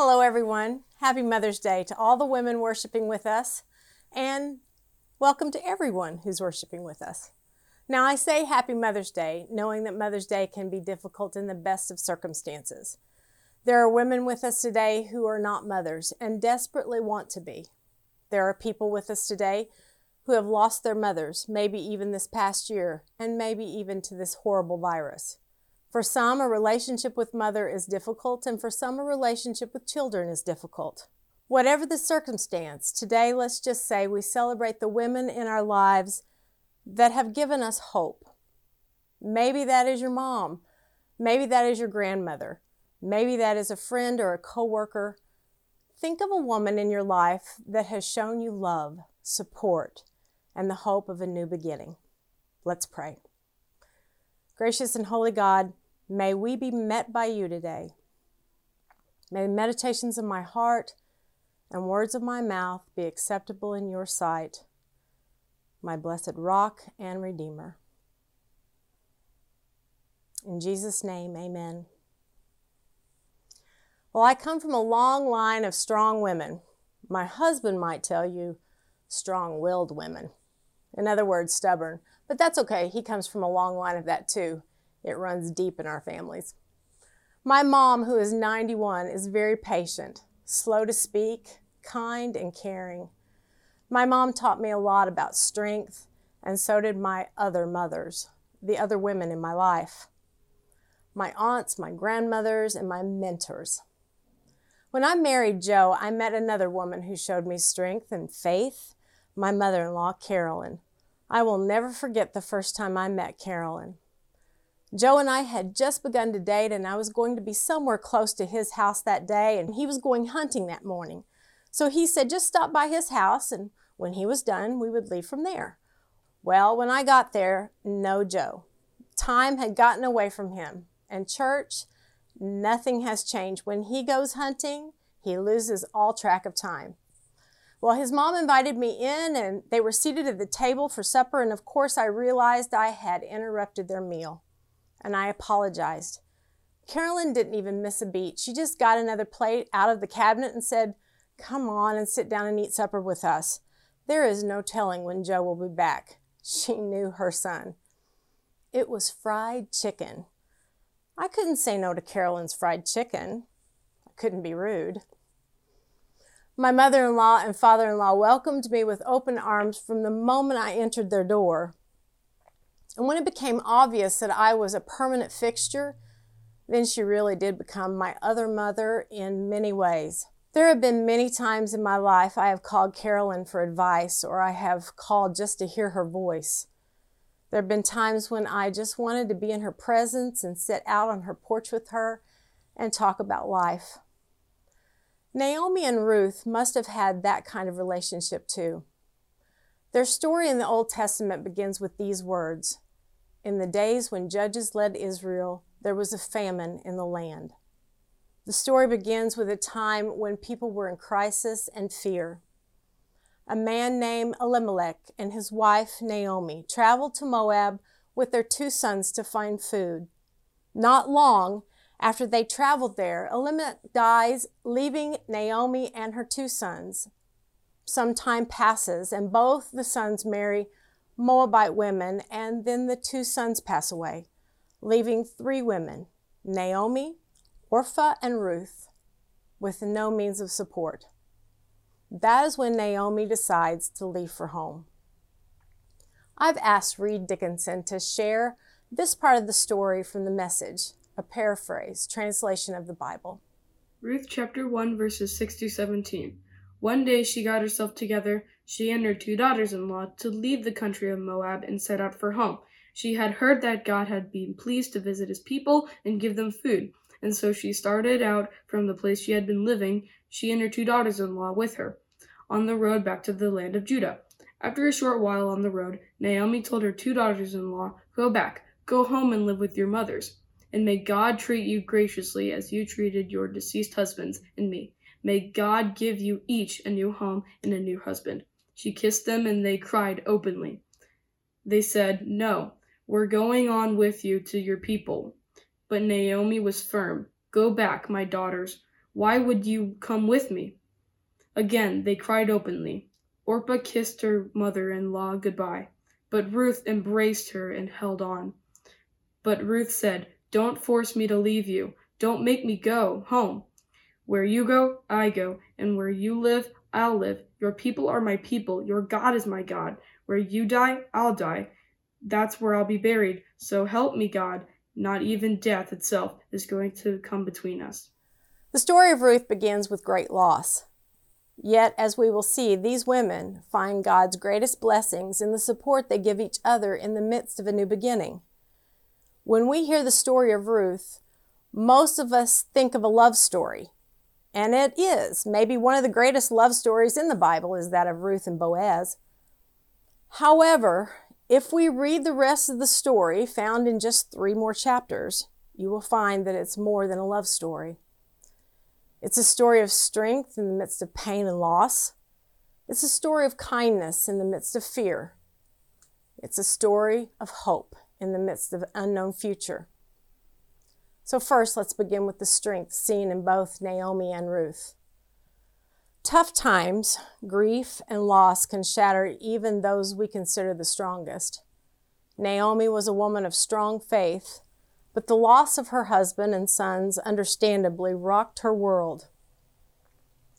Hello, everyone. Happy Mother's Day to all the women worshiping with us, and welcome to everyone who's worshiping with us. Now, I say Happy Mother's Day, knowing that Mother's Day can be difficult in the best of circumstances. There are women with us today who are not mothers and desperately want to be. There are people with us today who have lost their mothers, maybe even this past year, and maybe even to this horrible virus. For some, a relationship with mother is difficult, and for some, a relationship with children is difficult. Whatever the circumstance, today let's just say we celebrate the women in our lives that have given us hope. Maybe that is your mom. Maybe that is your grandmother. Maybe that is a friend or a coworker. Think of a woman in your life that has shown you love, support, and the hope of a new beginning. Let's pray. Gracious and holy God, may we be met by you today. May the meditations of my heart and words of my mouth be acceptable in your sight, my blessed rock and redeemer. In Jesus' name, amen. Well, I come from a long line of strong women. My husband might tell you strong willed women. In other words, stubborn. But that's okay. He comes from a long line of that too. It runs deep in our families. My mom, who is 91, is very patient, slow to speak, kind, and caring. My mom taught me a lot about strength, and so did my other mothers, the other women in my life. My aunts, my grandmothers, and my mentors. When I married Joe, I met another woman who showed me strength and faith, my mother in law, Carolyn. I will never forget the first time I met Carolyn. Joe and I had just begun to date, and I was going to be somewhere close to his house that day, and he was going hunting that morning. So he said, just stop by his house, and when he was done, we would leave from there. Well, when I got there, no Joe. Time had gotten away from him. And church, nothing has changed. When he goes hunting, he loses all track of time. Well, his mom invited me in, and they were seated at the table for supper. And of course, I realized I had interrupted their meal, and I apologized. Carolyn didn't even miss a beat. She just got another plate out of the cabinet and said, Come on and sit down and eat supper with us. There is no telling when Joe will be back. She knew her son. It was fried chicken. I couldn't say no to Carolyn's fried chicken. I couldn't be rude. My mother in law and father in law welcomed me with open arms from the moment I entered their door. And when it became obvious that I was a permanent fixture, then she really did become my other mother in many ways. There have been many times in my life I have called Carolyn for advice or I have called just to hear her voice. There have been times when I just wanted to be in her presence and sit out on her porch with her and talk about life. Naomi and Ruth must have had that kind of relationship too. Their story in the Old Testament begins with these words In the days when judges led Israel, there was a famine in the land. The story begins with a time when people were in crisis and fear. A man named Elimelech and his wife Naomi traveled to Moab with their two sons to find food. Not long after they traveled there, Elimelech dies, leaving Naomi and her two sons. Some time passes, and both the sons marry Moabite women, and then the two sons pass away, leaving three women Naomi, Orpah, and Ruth, with no means of support. That is when Naomi decides to leave for home. I've asked Reed Dickinson to share this part of the story from the message a paraphrase, translation of the Bible. Ruth chapter 1, verses 6 to 17. One day she got herself together, she and her two daughters in law, to leave the country of Moab and set out for home. She had heard that God had been pleased to visit his people and give them food, and so she started out from the place she had been living, she and her two daughters in law with her, on the road back to the land of Judah. After a short while on the road, Naomi told her two daughters in law, Go back, go home and live with your mothers and may God treat you graciously as you treated your deceased husbands and me. May God give you each a new home and a new husband. She kissed them and they cried openly. They said, No, we're going on with you to your people. But Naomi was firm. Go back, my daughters. Why would you come with me? Again, they cried openly. Orpah kissed her mother in law goodbye, but Ruth embraced her and held on. But Ruth said, Don't force me to leave you. Don't make me go home. Where you go, I go, and where you live, I'll live. Your people are my people. Your God is my God. Where you die, I'll die. That's where I'll be buried. So help me, God. Not even death itself is going to come between us. The story of Ruth begins with great loss. Yet, as we will see, these women find God's greatest blessings in the support they give each other in the midst of a new beginning. When we hear the story of Ruth, most of us think of a love story. And it is. Maybe one of the greatest love stories in the Bible is that of Ruth and Boaz. However, if we read the rest of the story, found in just three more chapters, you will find that it's more than a love story. It's a story of strength in the midst of pain and loss. It's a story of kindness in the midst of fear. It's a story of hope in the midst of unknown future. So, first, let's begin with the strength seen in both Naomi and Ruth. Tough times, grief, and loss can shatter even those we consider the strongest. Naomi was a woman of strong faith, but the loss of her husband and sons understandably rocked her world.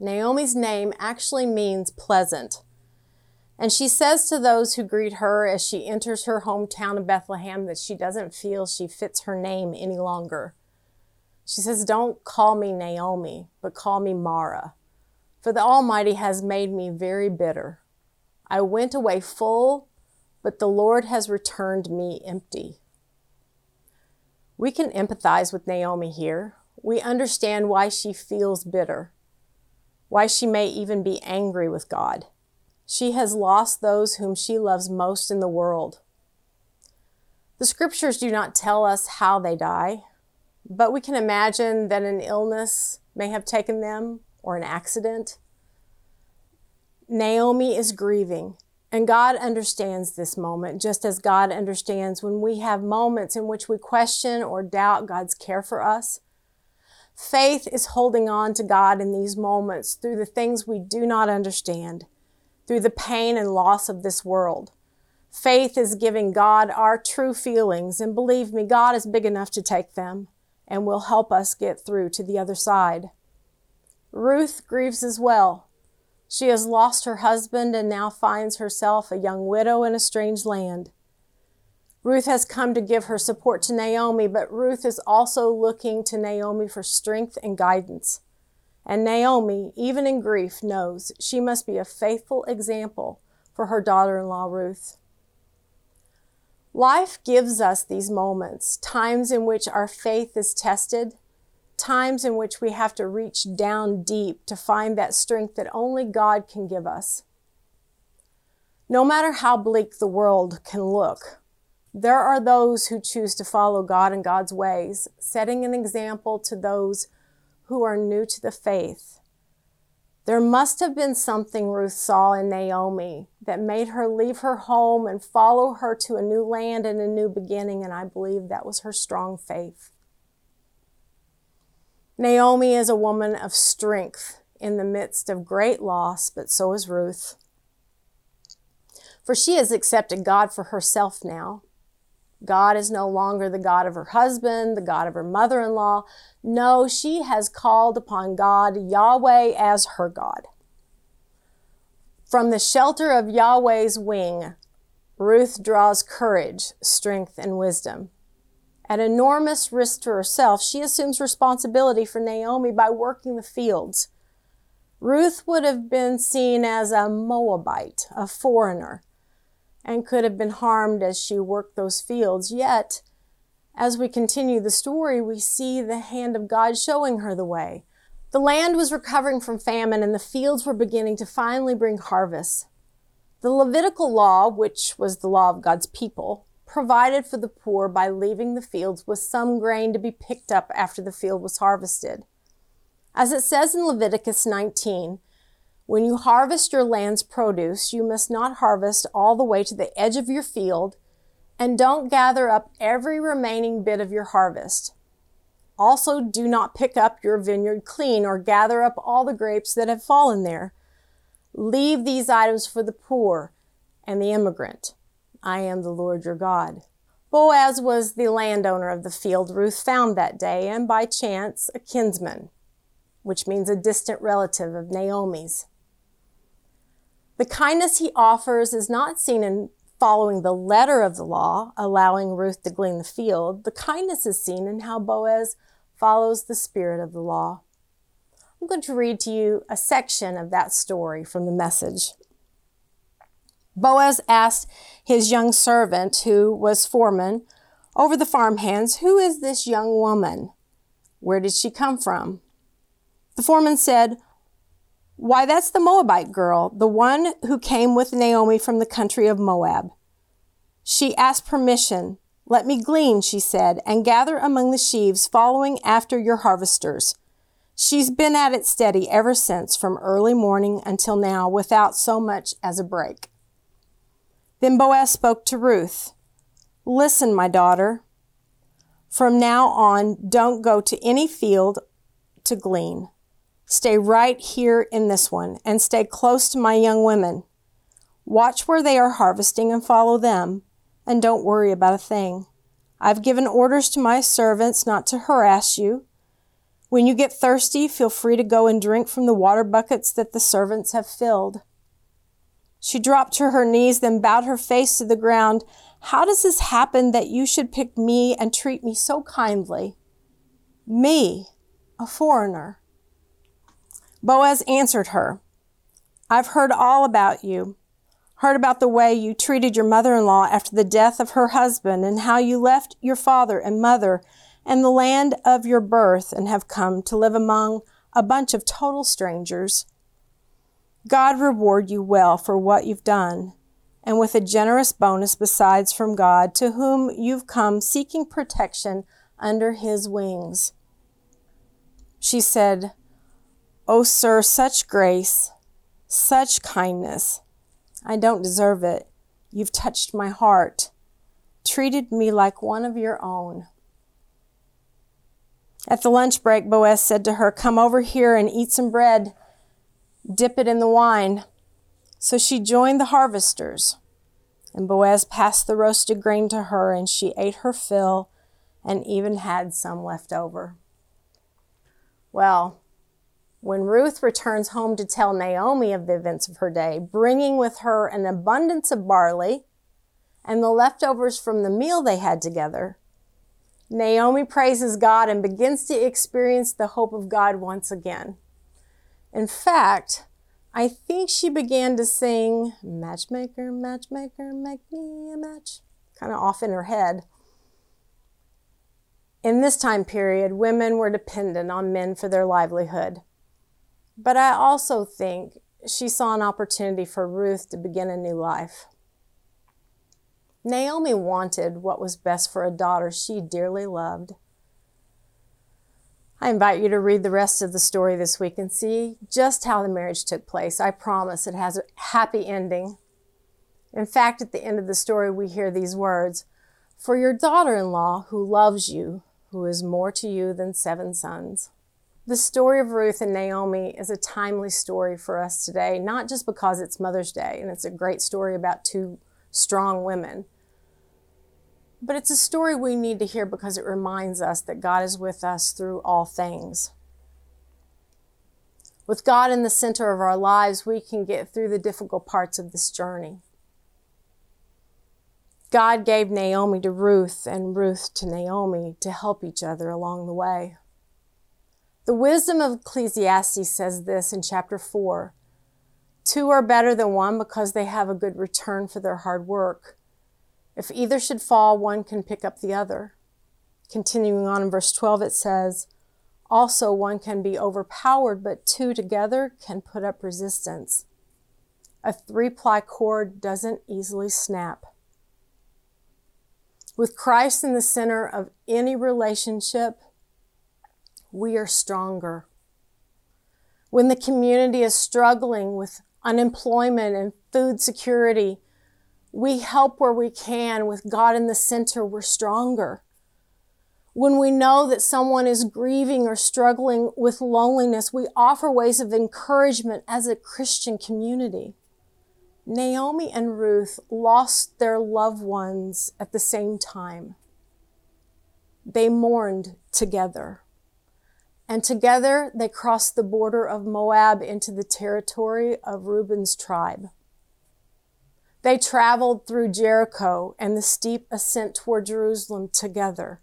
Naomi's name actually means pleasant. And she says to those who greet her as she enters her hometown of Bethlehem that she doesn't feel she fits her name any longer. She says, Don't call me Naomi, but call me Mara, for the Almighty has made me very bitter. I went away full, but the Lord has returned me empty. We can empathize with Naomi here. We understand why she feels bitter, why she may even be angry with God. She has lost those whom she loves most in the world. The scriptures do not tell us how they die, but we can imagine that an illness may have taken them or an accident. Naomi is grieving, and God understands this moment, just as God understands when we have moments in which we question or doubt God's care for us. Faith is holding on to God in these moments through the things we do not understand through the pain and loss of this world. Faith is giving God our true feelings, and believe me, God is big enough to take them and will help us get through to the other side. Ruth grieves as well. She has lost her husband and now finds herself a young widow in a strange land. Ruth has come to give her support to Naomi, but Ruth is also looking to Naomi for strength and guidance. And Naomi, even in grief, knows she must be a faithful example for her daughter in law, Ruth. Life gives us these moments, times in which our faith is tested, times in which we have to reach down deep to find that strength that only God can give us. No matter how bleak the world can look, there are those who choose to follow God and God's ways, setting an example to those who are new to the faith. There must have been something Ruth saw in Naomi that made her leave her home and follow her to a new land and a new beginning, and I believe that was her strong faith. Naomi is a woman of strength in the midst of great loss, but so is Ruth. For she has accepted God for herself now. God is no longer the God of her husband, the God of her mother in law. No, she has called upon God, Yahweh, as her God. From the shelter of Yahweh's wing, Ruth draws courage, strength, and wisdom. At enormous risk to herself, she assumes responsibility for Naomi by working the fields. Ruth would have been seen as a Moabite, a foreigner, and could have been harmed as she worked those fields. Yet, as we continue the story, we see the hand of God showing her the way. The land was recovering from famine and the fields were beginning to finally bring harvest. The Levitical law, which was the law of God's people, provided for the poor by leaving the fields with some grain to be picked up after the field was harvested. As it says in Leviticus 19, when you harvest your land's produce, you must not harvest all the way to the edge of your field, and don't gather up every remaining bit of your harvest. Also, do not pick up your vineyard clean or gather up all the grapes that have fallen there. Leave these items for the poor and the immigrant. I am the Lord your God. Boaz was the landowner of the field Ruth found that day, and by chance, a kinsman, which means a distant relative of Naomi's. The kindness he offers is not seen in following the letter of the law, allowing Ruth to glean the field. The kindness is seen in how Boaz follows the spirit of the law. I'm going to read to you a section of that story from the message. Boaz asked his young servant, who was foreman over the farmhands, Who is this young woman? Where did she come from? The foreman said, Why, that's the Moabite girl, the one who came with Naomi from the country of Moab. She asked permission. Let me glean, she said, and gather among the sheaves following after your harvesters. She's been at it steady ever since, from early morning until now, without so much as a break. Then Boaz spoke to Ruth. Listen, my daughter. From now on, don't go to any field to glean. Stay right here in this one and stay close to my young women. Watch where they are harvesting and follow them, and don't worry about a thing. I've given orders to my servants not to harass you. When you get thirsty, feel free to go and drink from the water buckets that the servants have filled. She dropped to her knees, then bowed her face to the ground. How does this happen that you should pick me and treat me so kindly? Me, a foreigner. Boaz answered her, I've heard all about you. Heard about the way you treated your mother in law after the death of her husband and how you left your father and mother and the land of your birth and have come to live among a bunch of total strangers. God reward you well for what you've done, and with a generous bonus besides from God, to whom you've come seeking protection under his wings. She said, Oh, sir, such grace, such kindness. I don't deserve it. You've touched my heart, treated me like one of your own. At the lunch break, Boaz said to her, Come over here and eat some bread dip it in the wine. So she joined the harvesters. And Boaz passed the roasted grain to her, and she ate her fill and even had some left over. Well, when Ruth returns home to tell Naomi of the events of her day, bringing with her an abundance of barley and the leftovers from the meal they had together, Naomi praises God and begins to experience the hope of God once again. In fact, I think she began to sing Matchmaker, Matchmaker, make me a match, kind of off in her head. In this time period, women were dependent on men for their livelihood. But I also think she saw an opportunity for Ruth to begin a new life. Naomi wanted what was best for a daughter she dearly loved. I invite you to read the rest of the story this week and see just how the marriage took place. I promise it has a happy ending. In fact, at the end of the story, we hear these words For your daughter in law, who loves you, who is more to you than seven sons. The story of Ruth and Naomi is a timely story for us today, not just because it's Mother's Day and it's a great story about two strong women, but it's a story we need to hear because it reminds us that God is with us through all things. With God in the center of our lives, we can get through the difficult parts of this journey. God gave Naomi to Ruth and Ruth to Naomi to help each other along the way. The wisdom of Ecclesiastes says this in chapter 4 Two are better than one because they have a good return for their hard work. If either should fall, one can pick up the other. Continuing on in verse 12, it says, Also, one can be overpowered, but two together can put up resistance. A three ply cord doesn't easily snap. With Christ in the center of any relationship, we are stronger. When the community is struggling with unemployment and food security, we help where we can with God in the center, we're stronger. When we know that someone is grieving or struggling with loneliness, we offer ways of encouragement as a Christian community. Naomi and Ruth lost their loved ones at the same time. They mourned together. And together they crossed the border of Moab into the territory of Reuben's tribe. They traveled through Jericho and the steep ascent toward Jerusalem together.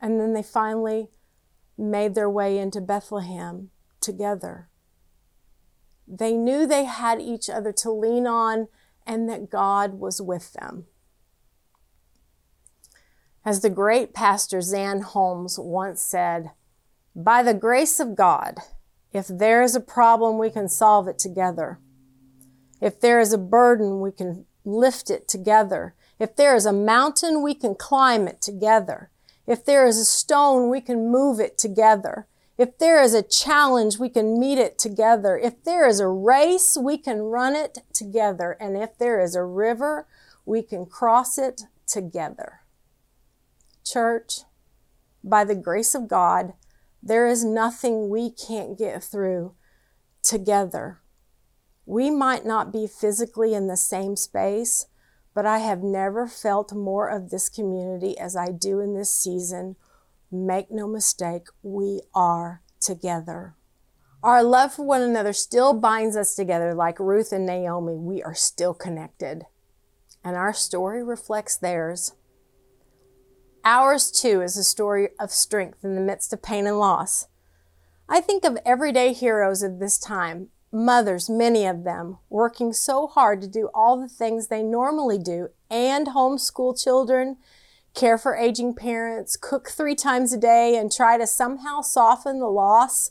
And then they finally made their way into Bethlehem together. They knew they had each other to lean on and that God was with them. As the great pastor Zan Holmes once said, by the grace of God, if there is a problem, we can solve it together. If there is a burden, we can lift it together. If there is a mountain, we can climb it together. If there is a stone, we can move it together. If there is a challenge, we can meet it together. If there is a race, we can run it together. And if there is a river, we can cross it together. Church, by the grace of God, there is nothing we can't get through together. We might not be physically in the same space, but I have never felt more of this community as I do in this season Make no mistake, we are together. Our love for one another still binds us together like Ruth and Naomi. We are still connected. And our story reflects theirs. Ours, too, is a story of strength in the midst of pain and loss. I think of everyday heroes of this time, mothers, many of them, working so hard to do all the things they normally do and homeschool children care for aging parents, cook three times a day, and try to somehow soften the loss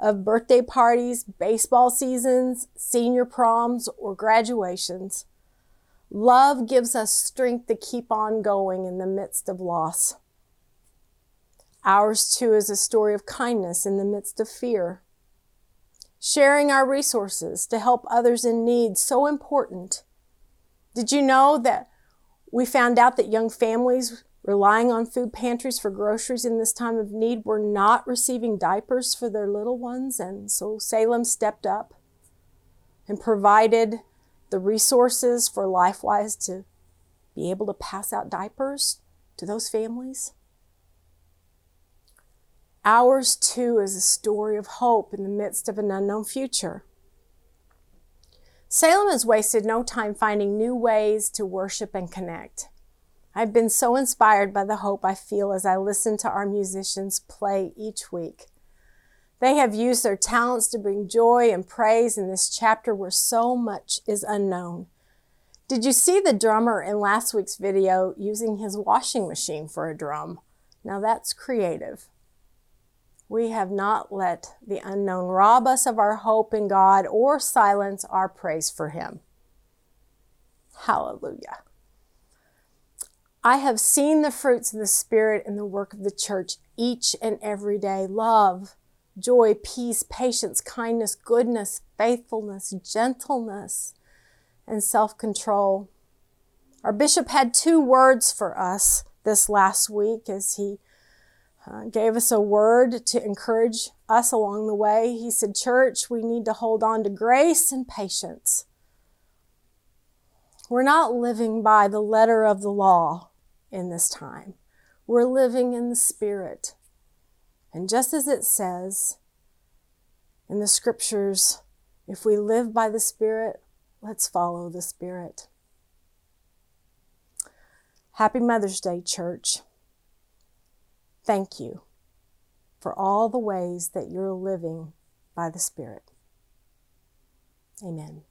of birthday parties, baseball seasons, senior proms, or graduations. Love gives us strength to keep on going in the midst of loss. Ours, too, is a story of kindness in the midst of fear. Sharing our resources to help others in need, so important. Did you know that we found out that young families relying on food pantries for groceries in this time of need were not receiving diapers for their little ones, and so Salem stepped up and provided the resources for LifeWise to be able to pass out diapers to those families. Ours, too, is a story of hope in the midst of an unknown future. Salem has wasted no time finding new ways to worship and connect. I've been so inspired by the hope I feel as I listen to our musicians play each week. They have used their talents to bring joy and praise in this chapter where so much is unknown. Did you see the drummer in last week's video using his washing machine for a drum? Now that's creative. We have not let the unknown rob us of our hope in God or silence our praise for Him. Hallelujah. I have seen the fruits of the Spirit in the work of the church each and every day love, joy, peace, patience, kindness, goodness, faithfulness, gentleness, and self control. Our bishop had two words for us this last week as he uh, gave us a word to encourage us along the way. He said, Church, we need to hold on to grace and patience. We're not living by the letter of the law in this time, we're living in the Spirit. And just as it says in the scriptures, if we live by the Spirit, let's follow the Spirit. Happy Mother's Day, church. Thank you for all the ways that you're living by the Spirit. Amen.